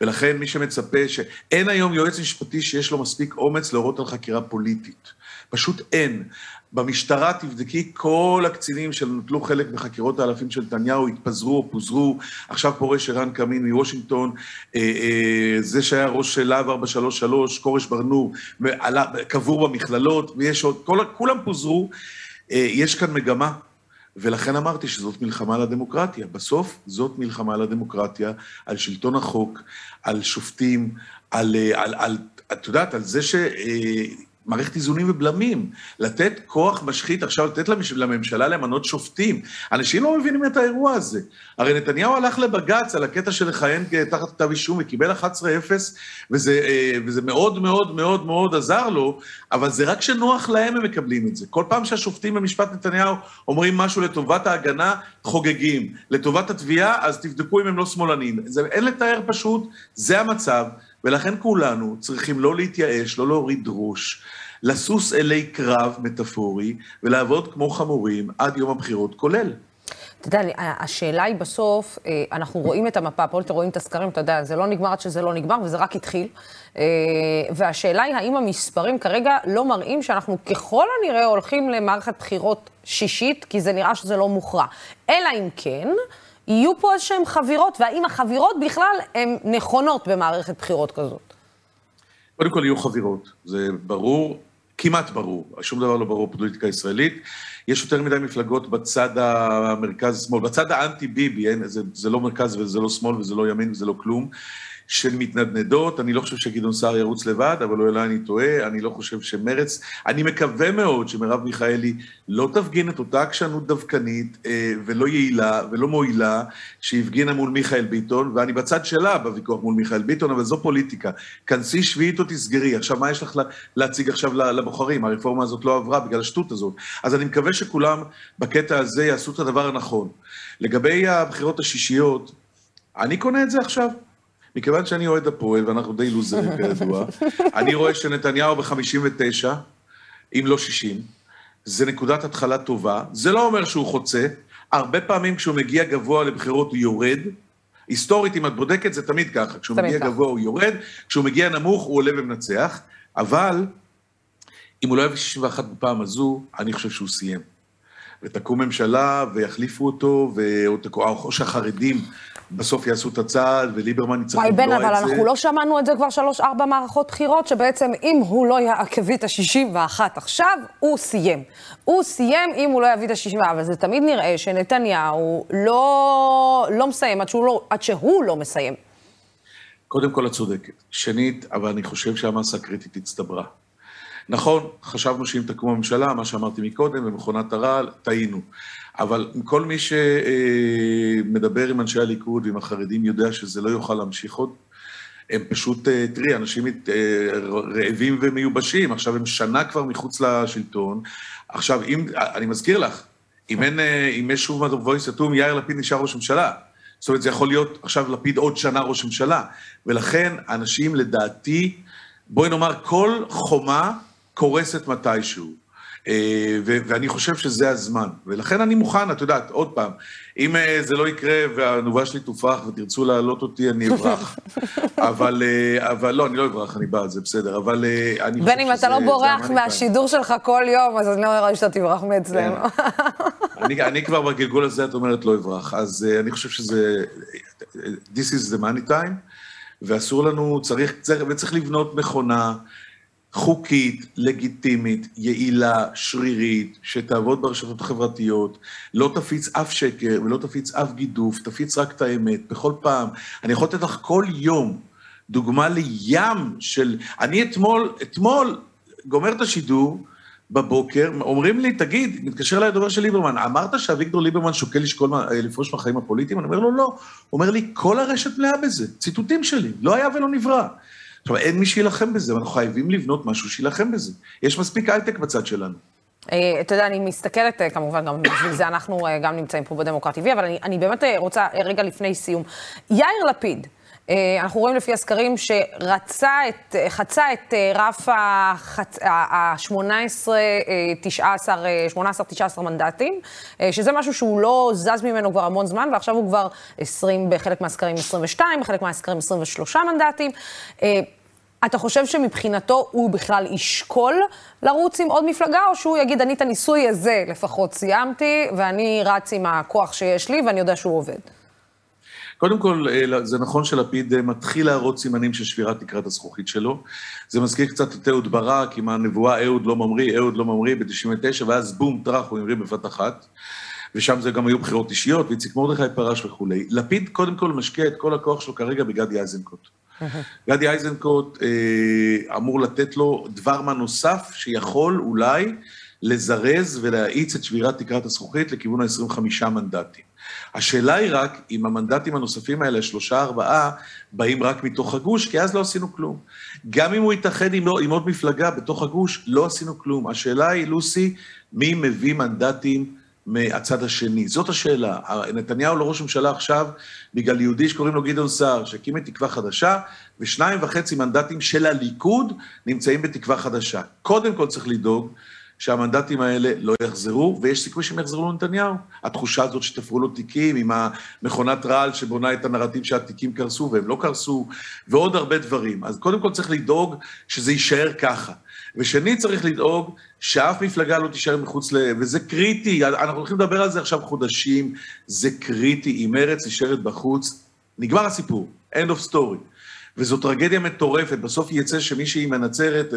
Speaker 3: ולכן מי שמצפה, שאין היום יועץ משפטי שיש לו מספיק אומץ להורות על חקירה פוליטית. פשוט אין. במשטרה תבדקי, כל הקצינים שנטלו חלק בחקירות האלפים של נתניהו התפזרו או פוזרו. עכשיו פורש ערן קמין מוושינגטון, אה, אה, זה שהיה ראש להב 433, כורש ברנור, קבור במכללות, ויש עוד, כל, כולם פוזרו. אה, יש כאן מגמה, ולכן אמרתי שזאת מלחמה על הדמוקרטיה. בסוף זאת מלחמה על הדמוקרטיה, על שלטון החוק, על שופטים, על, על, על את יודעת, על זה ש... מערכת איזונים ובלמים, לתת כוח משחית, עכשיו לתת לממשלה למנות שופטים. אנשים לא מבינים את האירוע הזה. הרי נתניהו הלך לבג"ץ על הקטע של לכהן תחת כתב אישום וקיבל 11-0, וזה, אה, וזה מאוד מאוד מאוד מאוד עזר לו, אבל זה רק כשנוח להם הם מקבלים את זה. כל פעם שהשופטים במשפט נתניהו אומרים משהו לטובת ההגנה, חוגגים. לטובת התביעה, אז תבדקו אם הם לא שמאלנים. זה, אין לתאר פשוט, זה המצב. ולכן כולנו צריכים לא להתייאש, לא להוריד ראש, לסוס אלי קרב מטאפורי ולעבוד כמו חמורים עד יום הבחירות כולל.
Speaker 1: אתה יודע, השאלה היא בסוף, אה, אנחנו רואים את המפה, פה אתם רואים את הסקרים, אתה יודע, זה לא נגמר עד שזה לא נגמר, וזה רק התחיל. אה, והשאלה היא, האם המספרים כרגע לא מראים שאנחנו ככל הנראה הולכים למערכת בחירות שישית, כי זה נראה שזה לא מוכרע. אלא אם כן, יהיו פה איזשהן חבירות, והאם החבירות בכלל הן נכונות במערכת בחירות כזאת?
Speaker 3: קודם כל יהיו חבירות, זה ברור, כמעט ברור, שום דבר לא ברור בפוליטיקה הישראלית. יש יותר מדי מפלגות בצד המרכז-שמאל, בצד האנטי-ביבי, זה, זה לא מרכז וזה לא שמאל וזה לא ימין וזה לא כלום. של מתנדנדות, אני לא חושב שגדעון סער ירוץ לבד, אבל אולי אני טועה, אני לא חושב שמרץ, אני מקווה מאוד שמרב מיכאלי לא תפגין את אותה עקשנות דווקנית אה, ולא יעילה ולא מועילה שהפגינה מול מיכאל ביטון, ואני בצד שלה בוויכוח מול מיכאל ביטון, אבל זו פוליטיקה. כנסי שביעית או תסגרי. עכשיו, מה יש לך להציג עכשיו לבוחרים? הרפורמה הזאת לא עברה בגלל השטות הזאת. אז אני מקווה שכולם בקטע הזה יעשו את הדבר הנכון. לגבי הבחירות השישיות, אני קונה את זה עכשיו. מכיוון שאני אוהד הפועל, ואנחנו די לוזרים כידוע, אני רואה שנתניהו ב-59, אם לא 60, זה נקודת התחלה טובה. זה לא אומר שהוא חוצה, הרבה פעמים כשהוא מגיע גבוה לבחירות הוא יורד. היסטורית, אם את בודקת, זה תמיד ככה. כשהוא מגיע כך. גבוה הוא יורד, כשהוא מגיע נמוך הוא עולה ומנצח, אבל אם הוא לא יביא 61 בפעם הזו, אני חושב שהוא סיים. ותקום ממשלה ויחליפו אותו, או שהחרדים בסוף יעשו את הצעד, וליברמן יצטרך
Speaker 1: לבלוע את זה. וואי, בן, אבל אנחנו לא שמענו את זה כבר שלוש-ארבע מערכות בחירות, שבעצם אם הוא לא יעכב את ה-61 עכשיו, הוא סיים. הוא סיים אם הוא לא יביא את ה-61, אבל זה תמיד נראה שנתניהו לא, לא מסיים עד שהוא לא, עד שהוא לא מסיים.
Speaker 3: קודם כל, את צודקת. שנית, אבל אני חושב שהמסה הקריטית הצטברה. נכון, חשבנו שאם תקום הממשלה, מה שאמרתי מקודם, במכונת הרעל, טעינו. אבל כל מי שמדבר עם אנשי הליכוד ועם החרדים יודע שזה לא יוכל להמשיך עוד. הם פשוט, אה, תראי, אנשים אה, רעבים ומיובשים, עכשיו הם שנה כבר מחוץ לשלטון. עכשיו, אם, אני מזכיר לך, אם אין, אה, אם יש שוב מבוי סתום, יאיר לפיד נשאר ראש ממשלה. זאת אומרת, זה יכול להיות עכשיו לפיד עוד שנה ראש ממשלה. ולכן, אנשים, לדעתי, בואי נאמר, כל חומה קורסת מתישהו. אה, ואני חושב שזה הזמן. ולכן אני מוכן, את יודעת, עוד פעם, אם אה, זה לא יקרה והנובה שלי תופח ותרצו להעלות אותי, אני אברח. אבל, אה, אבל לא, אני לא אברח, אני בא, זה בסדר, אבל אני
Speaker 1: חושב שזה... בן, אם אתה לא בורח מהשידור שלך כל יום, אז אני לא נראה לי שאתה תברח מאצלנו. כן.
Speaker 3: אני, אני כבר בגלגול הזה, את אומרת, לא אברח. אז אני חושב שזה... This is the money time, ואסור לנו, צריך, צריך, וצריך לבנות מכונה. חוקית, לגיטימית, יעילה, שרירית, שתעבוד ברשתות החברתיות, לא תפיץ אף שקר ולא תפיץ אף גידוף, תפיץ רק את האמת, בכל פעם. אני יכול לתת לך כל יום דוגמה לים של... אני אתמול, אתמול גומר את השידור, בבוקר, אומרים לי, תגיד, מתקשר אליי הדובר של ליברמן, אמרת שאביגדור ליברמן שוקל לשקול לפרוש מהחיים הפוליטיים? אני אומר לו, לא. הוא אומר לי, כל הרשת מלאה בזה, ציטוטים שלי, לא היה ולא נברא. עכשיו, אין מי שיילחם בזה, ואנחנו חייבים לבנות משהו שיילחם בזה. יש מספיק הייטק בצד שלנו.
Speaker 1: אה, אתה יודע, אני מסתכלת, אה, כמובן, גם בשביל זה אנחנו אה, גם נמצאים פה בדמוקרט TV, אבל אני, אני באמת רוצה, רגע לפני סיום, יאיר לפיד, אנחנו רואים לפי הסקרים שרצה את, חצה את רף ה-18, 19, 18-19 מנדטים, שזה משהו שהוא לא זז ממנו כבר המון זמן, ועכשיו הוא כבר 20, בחלק מהסקרים 22, בחלק מהסקרים 23 מנדטים. אתה חושב שמבחינתו הוא בכלל ישקול לרוץ עם עוד מפלגה, או שהוא יגיד, אני את הניסוי הזה לפחות סיימתי, ואני רץ עם הכוח שיש לי, ואני יודע שהוא עובד?
Speaker 3: קודם כל, אה, זה נכון שלפיד אה, מתחיל להראות סימנים של שבירת תקרת הזכוכית שלו. זה מזכיר קצת את אהוד ברק, עם הנבואה אהוד לא ממריא, אהוד לא ממריא ב-99, ואז בום, טראח, הוא המריא בבת אחת. ושם זה גם היו בחירות אישיות, ואיציק מרדכי פרש וכולי. לפיד קודם כל משקיע את כל הכוח שלו כרגע בגדי איזנקוט. גדי איזנקוט אה, אמור לתת לו דבר מה נוסף שיכול אולי לזרז ולהאיץ את שבירת תקרת הזכוכית לכיוון ה-25 מנדטים. השאלה היא רק אם המנדטים הנוספים האלה, שלושה, ארבעה, באים רק מתוך הגוש, כי אז לא עשינו כלום. גם אם הוא יתאחד עם, עם עוד מפלגה בתוך הגוש, לא עשינו כלום. השאלה היא, לוסי, מי מביא מנדטים מהצד השני? זאת השאלה. נתניהו לא ראש ממשלה עכשיו בגלל יהודי שקוראים לו גדעון סער, שהקים את תקווה חדשה, ושניים וחצי מנדטים של הליכוד נמצאים בתקווה חדשה. קודם כל צריך לדאוג שהמנדטים האלה לא יחזרו, ויש סיכוי שהם יחזרו לנתניהו. התחושה הזאת שתפרו לו תיקים עם המכונת רעל שבונה את הנרטיב שהתיקים קרסו, והם לא קרסו, ועוד הרבה דברים. אז קודם כל צריך לדאוג שזה יישאר ככה. ושנית, צריך לדאוג שאף מפלגה לא תישאר מחוץ ל... וזה קריטי, אנחנו הולכים לדבר על זה עכשיו חודשים, זה קריטי. אם מרצ נשארת בחוץ, נגמר הסיפור, end of story. וזו טרגדיה מטורפת, בסוף יצא שמישהי מנצרת,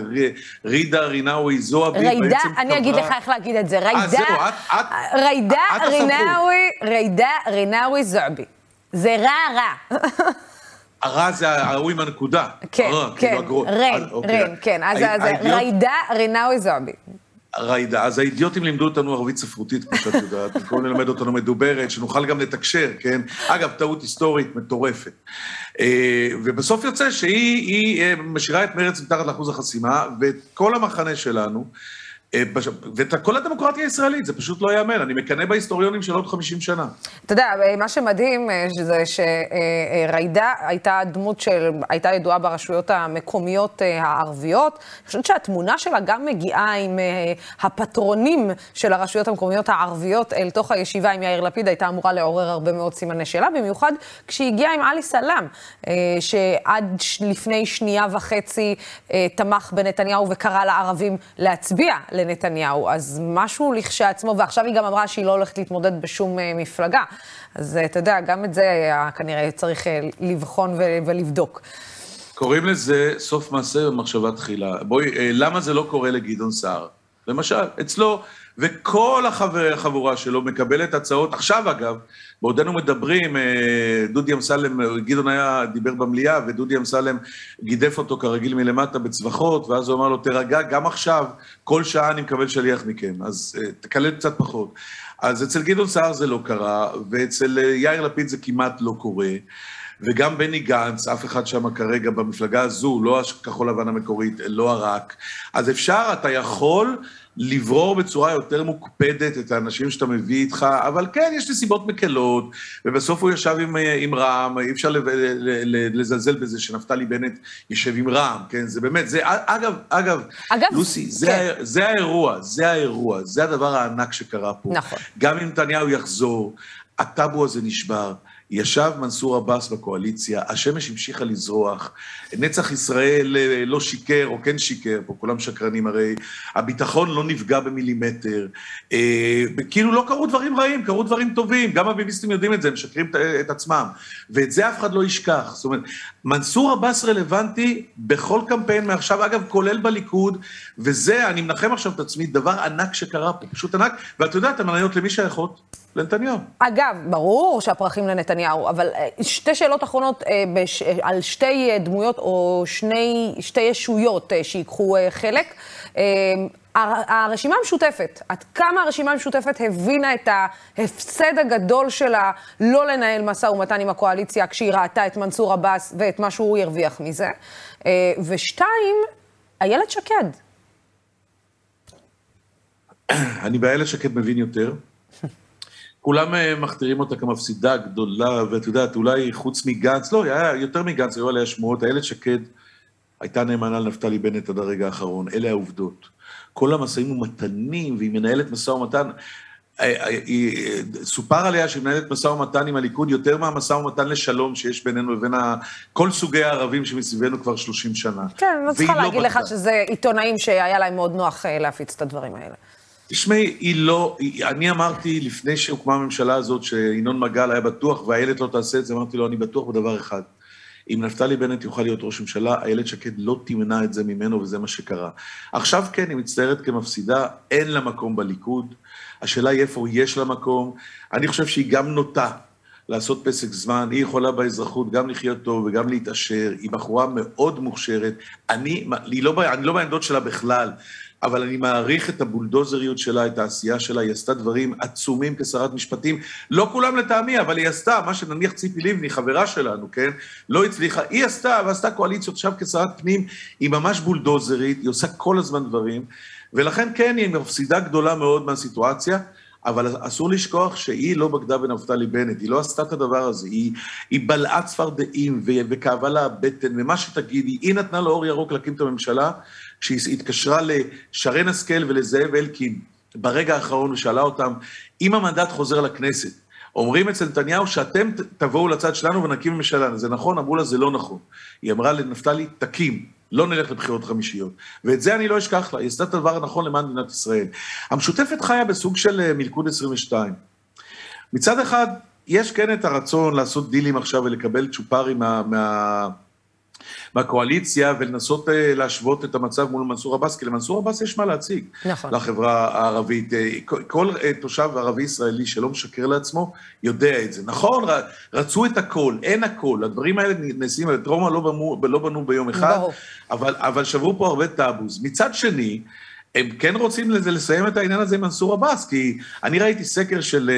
Speaker 3: רידה רינאווי זועבי,
Speaker 1: ריידה, אני אגיד לך איך להגיד את זה, אה, ריידה רינאווי זועבי. זה רע רע.
Speaker 3: הרע זה ההוא עם הנקודה.
Speaker 1: כן, כן, כאילו רן, אוקיי. רן, כן, אז ריידה רינאוי זועבי.
Speaker 3: ריידה, אז האידיוטים לימדו אותנו ערבית ספרותית, כמו שאת יודעת, במקום ללמד אותנו מדוברת, שנוכל גם לתקשר, כן? אגב, טעות היסטורית מטורפת. אה, ובסוף יוצא שהיא אה, משאירה את מרץ מתחת לאחוז החסימה, ואת כל המחנה שלנו, אה, ואת כל הדמוקרטיה הישראלית, זה פשוט לא ייאמן, אני מקנא בהיסטוריונים של עוד 50 שנה.
Speaker 1: אתה יודע, אה, מה שמדהים אה, זה שריידה הייתה דמות של, הייתה ידועה ברשויות המקומיות הערביות. אני חושבת שהתמונה שלה גם מגיעה עם הפטרונים של הרשויות המקומיות הערביות אל תוך הישיבה עם יאיר לפיד, הייתה אמורה לעורר הרבה מאוד סימני שאלה, במיוחד כשהיא הגיעה עם עלי סלאם, שעד לפני שנייה וחצי תמך בנתניהו וקרא לערבים להצביע. לנתניהו, אז משהו לכשעצמו, ועכשיו היא גם אמרה שהיא לא הולכת להתמודד בשום uh, מפלגה. אז uh, אתה יודע, גם את זה היה כנראה צריך uh, לבחון ולבדוק.
Speaker 3: קוראים לזה סוף מעשה במחשבה תחילה. בואי, uh, למה זה לא קורה לגדעון סער? למשל, אצלו, וכל החבר, החבורה שלו מקבלת הצעות, עכשיו אגב, בעודנו מדברים, דודי אמסלם, גדעון היה, דיבר במליאה, ודודי אמסלם גידף אותו כרגיל מלמטה בצווחות, ואז הוא אמר לו, תירגע, גם עכשיו, כל שעה אני מקבל שליח מכם, אז תקלל קצת פחות. אז אצל גדעון סער זה לא קרה, ואצל יאיר לפיד זה כמעט לא קורה. וגם בני גנץ, אף אחד שם כרגע במפלגה הזו, לא הכחול לבן המקורית, לא הרק. אז אפשר, אתה יכול לברור בצורה יותר מוקפדת את האנשים שאתה מביא איתך, אבל כן, יש לי סיבות מקלות, ובסוף הוא ישב עם, עם רע"מ, אי אפשר לזלזל בזה שנפתלי בנט יושב עם רע"מ, כן? זה באמת, זה, אגב, אגב, אגב לוסי, זה, כן. זה האירוע, זה האירוע, זה הדבר הענק שקרה פה.
Speaker 1: נכון.
Speaker 3: גם אם נתניהו יחזור, הטאבו הזה נשבר. ישב מנסור עבאס בקואליציה, השמש המשיכה לזרוח, נצח ישראל אה, לא שיקר, או כן שיקר, פה כולם שקרנים הרי, הביטחון לא נפגע במילימטר, אה, כאילו לא קרו דברים רעים, קרו דברים טובים, גם הביביסטים יודעים את זה, הם משקרים את עצמם, ואת זה אף אחד לא ישכח. זאת אומרת, מנסור עבאס רלוונטי בכל קמפיין מעכשיו, אגב, כולל בליכוד, וזה, אני מנחם עכשיו את עצמי, דבר ענק שקרה פה, פשוט ענק, ואת יודעת, המניות למי שייכות? לנתניהו.
Speaker 1: אגב, ברור שהפרחים לנתניהו, אבל אה, שתי שאלות אחרונות אה, בש, אה, על שתי דמויות או שני, שתי ישויות שיקחו חלק. הרשימה המשותפת, עד כמה הרשימה המשותפת הבינה את ההפסד הגדול שלה לא לנהל משא ומתן עם הקואליציה כשהיא ראתה את מנסור עבאס ואת מה שהוא ירוויח מזה. ושתיים, איילת שקד.
Speaker 3: אני באיילת שקד מבין יותר. כולם אה, מכתירים אותה כמפסידה גדולה, ואת יודעת, אולי חוץ מגנץ, לא, היה יותר מגנץ, היו עליה שמועות, איילת שקד הייתה נאמנה לנפתלי בנט עד הרגע האחרון, אלה העובדות. כל המשאים ומתנים, והיא מנהלת משא ומתן, אה, אה, סופר עליה שהיא מנהלת משא ומתן עם הליכוד יותר מהמשא ומתן לשלום שיש בינינו לבין כל סוגי הערבים שמסביבנו כבר 30 שנה.
Speaker 1: כן, אני לא צריכה לא להגיד לך שזה עיתונאים שהיה להם מאוד נוח להפיץ את הדברים האלה.
Speaker 3: תשמעי, היא לא, אני אמרתי לפני שהוקמה הממשלה הזאת, שינון מגל היה בטוח ואיילת לא תעשה את זה, אמרתי לו, אני בטוח בדבר אחד. אם נפתלי בנט יוכל להיות ראש ממשלה, איילת שקד לא תמנע את זה ממנו, וזה מה שקרה. עכשיו כן, היא מצטיירת כמפסידה, אין לה מקום בליכוד. השאלה היא איפה יש לה מקום. אני חושב שהיא גם נוטה לעשות פסק זמן, היא יכולה באזרחות גם לחיות טוב וגם להתעשר, היא בחורה מאוד מוכשרת. אני, לא, אני לא בעמדות שלה בכלל. אבל אני מעריך את הבולדוזריות שלה, את העשייה שלה, היא עשתה דברים עצומים כשרת משפטים, לא כולם לטעמי, אבל היא עשתה, מה שנניח ציפי לבני, חברה שלנו, כן? לא הצליחה, היא עשתה, ועשתה קואליציות עכשיו כשרת פנים, היא ממש בולדוזרית, היא עושה כל הזמן דברים, ולכן כן, היא מפסידה גדולה מאוד מהסיטואציה. אבל אסור לשכוח שהיא לא בגדה בנפתלי בנט, היא לא עשתה את הדבר הזה, היא, היא בלעה צפרדעים וכאבה לה הבטן, ומה שתגידי, היא נתנה לו אור ירוק להקים את הממשלה, כשהיא התקשרה לשרן השכל ולזאב אלקין ברגע האחרון ושאלה אותם, אם המנדט חוזר לכנסת, אומרים אצל נתניהו שאתם תבואו לצד שלנו ונקים ממשלה, זה נכון? אמרו לה, זה לא נכון. היא אמרה לנפתלי, תקים, לא נלך לבחירות חמישיות. ואת זה אני לא אשכח לה, היא עשתה את הדבר הנכון למען מדינת ישראל. המשותפת חיה בסוג של אה, מלכוד 22. מצד אחד, יש כן את הרצון לעשות דילים עכשיו ולקבל צ'ופרים מה, מה, מהקואליציה ולנסות אה, להשוות את המצב מול מנסור עבאס, כי למנסור עבאס יש מה להציג נכון. לחברה הערבית. אה, כל אה, תושב ערבי ישראלי שלא משקר לעצמו, יודע את זה. נכון, רצו את הכל, אין הכל, הדברים האלה נעשים, את רומא לא בנו, לא בנו ביום אחד, אבל, אבל שברו פה הרבה טאבוס. מצד שני, הם כן רוצים לזה, לסיים את העניין הזה עם מנסור עבאס, כי אני ראיתי סקר של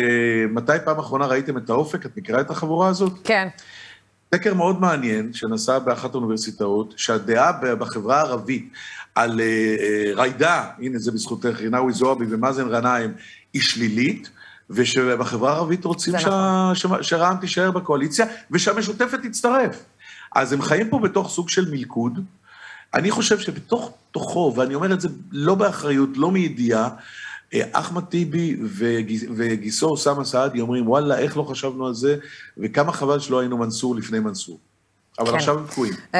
Speaker 3: מתי פעם אחרונה ראיתם את האופק, את מכירה את החבורה הזאת?
Speaker 1: כן.
Speaker 3: סקר מאוד מעניין שנעשה באחת האוניברסיטאות, שהדעה בחברה הערבית על אה, אה, ריידה, הנה זה בזכותך, רינאוי זועבי ומאזן גנאים, היא שלילית, ושבחברה הערבית רוצים שה, נכון. שרע"מ תישאר בקואליציה, ושהמשותפת תצטרף. אז הם חיים פה בתוך סוג של מלכוד. אני חושב שבתוך תוכו, ואני אומר את זה לא באחריות, לא מידיעה, אחמד טיבי וגיסו אוסאמה סעדי אומרים, וואלה, איך לא חשבנו על זה, וכמה חבל שלא היינו מנסור לפני מנסור. אבל כן. עכשיו הם תקועים. Uh,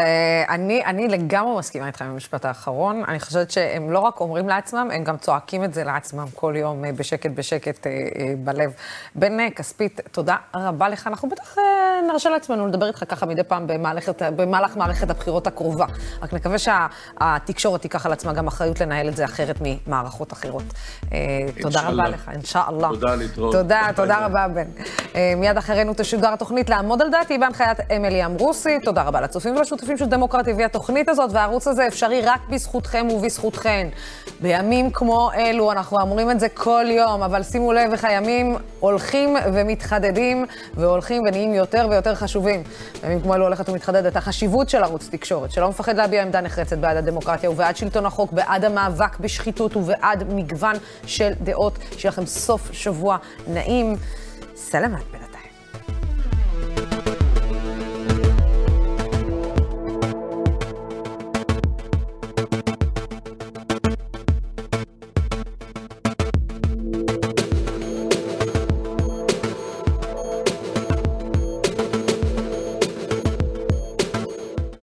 Speaker 1: אני, אני לגמרי מסכימה איתך עם המשפט האחרון. אני חושבת שהם לא רק אומרים לעצמם, הם גם צועקים את זה לעצמם כל יום, uh, בשקט בשקט uh, uh, בלב. בן uh, כספית, תודה רבה לך. אנחנו בטח uh, נרשה לעצמנו לדבר איתך ככה מדי פעם במהלכת, במהלך מערכת הבחירות הקרובה. רק נקווה שהתקשורת תיקח על עצמה גם אחריות לנהל את זה אחרת ממערכות אחרות. Uh, תודה רבה לך, אינשאללה.
Speaker 3: תודה, להתראות.
Speaker 1: תודה, תודה רבה, בן. Uh, מיד אחרינו תשודר התוכנית לעמוד על דעתי בהנחיית אמילי אמרוסי. תודה רבה לצופים ולשותפים של דמוקרטי והתוכנית הזאת, והערוץ הזה אפשרי רק בזכותכם ובזכותכן. בימים כמו אלו, אנחנו אמורים את זה כל יום, אבל שימו לב איך הימים הולכים ומתחדדים, והולכים ונהיים יותר ויותר חשובים. בימים כמו אלו הולכת ומתחדדת החשיבות של ערוץ תקשורת, שלא מפחד להביע עמדה נחרצת בעד הדמוקרטיה ובעד שלטון החוק, בעד המאבק בשחיתות ובעד מגוון של דעות. שיהיה לכם סוף שבוע נעים. סלמת.